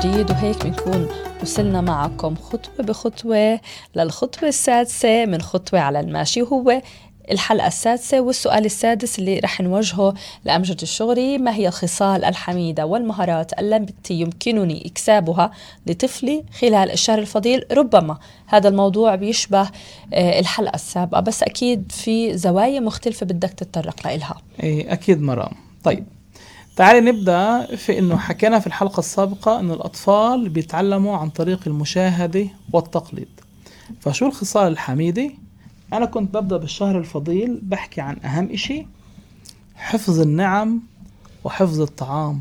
جديد وهيك بنكون وصلنا معكم خطوة بخطوة للخطوة السادسة من خطوة على الماشي وهو الحلقة السادسة والسؤال السادس اللي رح نوجهه لأمجد الشغري ما هي الخصال الحميدة والمهارات التي يمكنني إكسابها لطفلي خلال الشهر الفضيل؟ ربما هذا الموضوع بيشبه آه، الحلقة السابقة بس أكيد في زوايا مختلفة بدك تتطرق لها إيه أكيد مرام. طيب تعالي نبدأ في إنه حكينا في الحلقة السابقة ان الأطفال بيتعلموا عن طريق المشاهدة والتقليد. فشو الخصال الحميدة؟ أنا كنت ببدأ بالشهر الفضيل بحكي عن أهم إشي حفظ النعم وحفظ الطعام.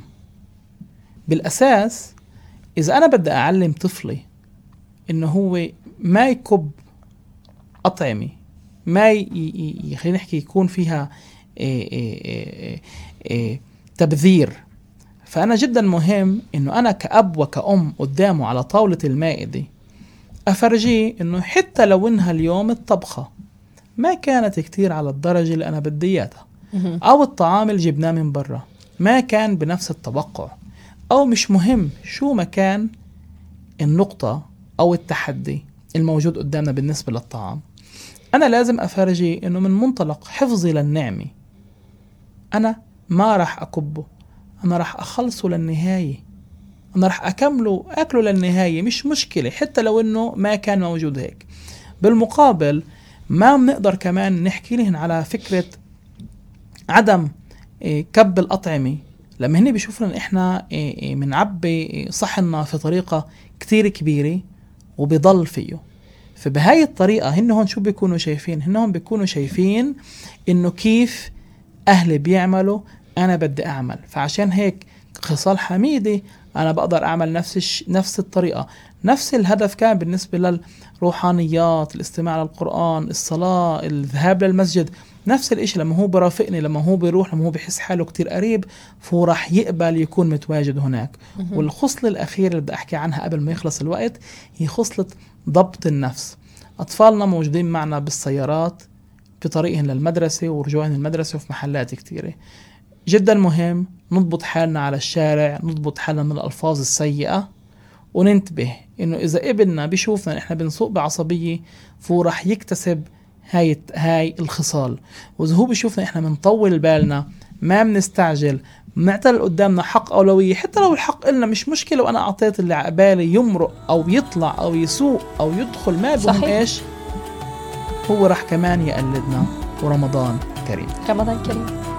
بالأساس إذا أنا بدي أعلم طفلي إنه هو ما يكب أطعمة ما ي- ي- ي- خلينا نحكي يكون فيها إيه إيه إيه إيه تبذير. فأنا جدا مهم إنه أنا كأب وكأم قدامه على طاولة المائدة أفرجيه إنه حتى لو إنها اليوم الطبخة ما كانت كتير على الدرجة اللي أنا بدي إياها. أو الطعام اللي جبناه من برا ما كان بنفس التوقع. أو مش مهم شو ما كان النقطة أو التحدي الموجود قدامنا بالنسبة للطعام. أنا لازم أفرجي إنه من منطلق حفظي للنعمة أنا ما راح أكبه. أنا راح أخلصه للنهاية. أنا راح أكمله أكله للنهاية. مش مشكلة حتى لو إنه ما كان موجود هيك. بالمقابل ما بنقدر كمان نحكي لهن على فكرة عدم إيه، كب الأطعمة. لما هن بيشوفوا إحنا إيه، إيه، بنعبي صحننا في طريقة كتير كبيرة وبيضل فيه. فبهاي الطريقة هن هون شو بيكونوا شايفين؟ هن هون بيكونوا شايفين إنه كيف أهلي بيعملوا أنا بدي أعمل. فعشان هيك خصال حميدة أنا بقدر أعمل نفس الش... نفس الطريقة. نفس الهدف كان بالنسبة للروحانيات الاستماع للقرآن الصلاة الذهاب للمسجد. نفس الإشي لما هو برافقني لما هو بيروح لما هو بحس حاله كتير قريب فهو راح يقبل يكون متواجد هناك. والخصلة الأخيرة اللي بدي أحكي عنها قبل ما يخلص الوقت هي خصلة ضبط النفس. أطفالنا موجودين معنا بالسيارات في طريقهم للمدرسة ورجوعهم للمدرسة وفي محلات كتيرة. جدا مهم نضبط حالنا على الشارع نضبط حالنا من الألفاظ السيئة وننتبه إنه إذا ابننا بيشوفنا إن إحنا بنسوق بعصبية فهو رح يكتسب هاي هاي الخصال. وإذا هو بيشوفنا إحنا بنطول بالنا ما بنستعجل اللي قدامنا حق أولوية حتى لو الحق إلنا مش مشكلة وأنا أعطيت اللي عقبالي يمرق أو يطلع أو يسوق أو يدخل ما بهم صحيح. إيش؟ هو راح كمان يقلدنا ورمضان كريم. رمضان كريم.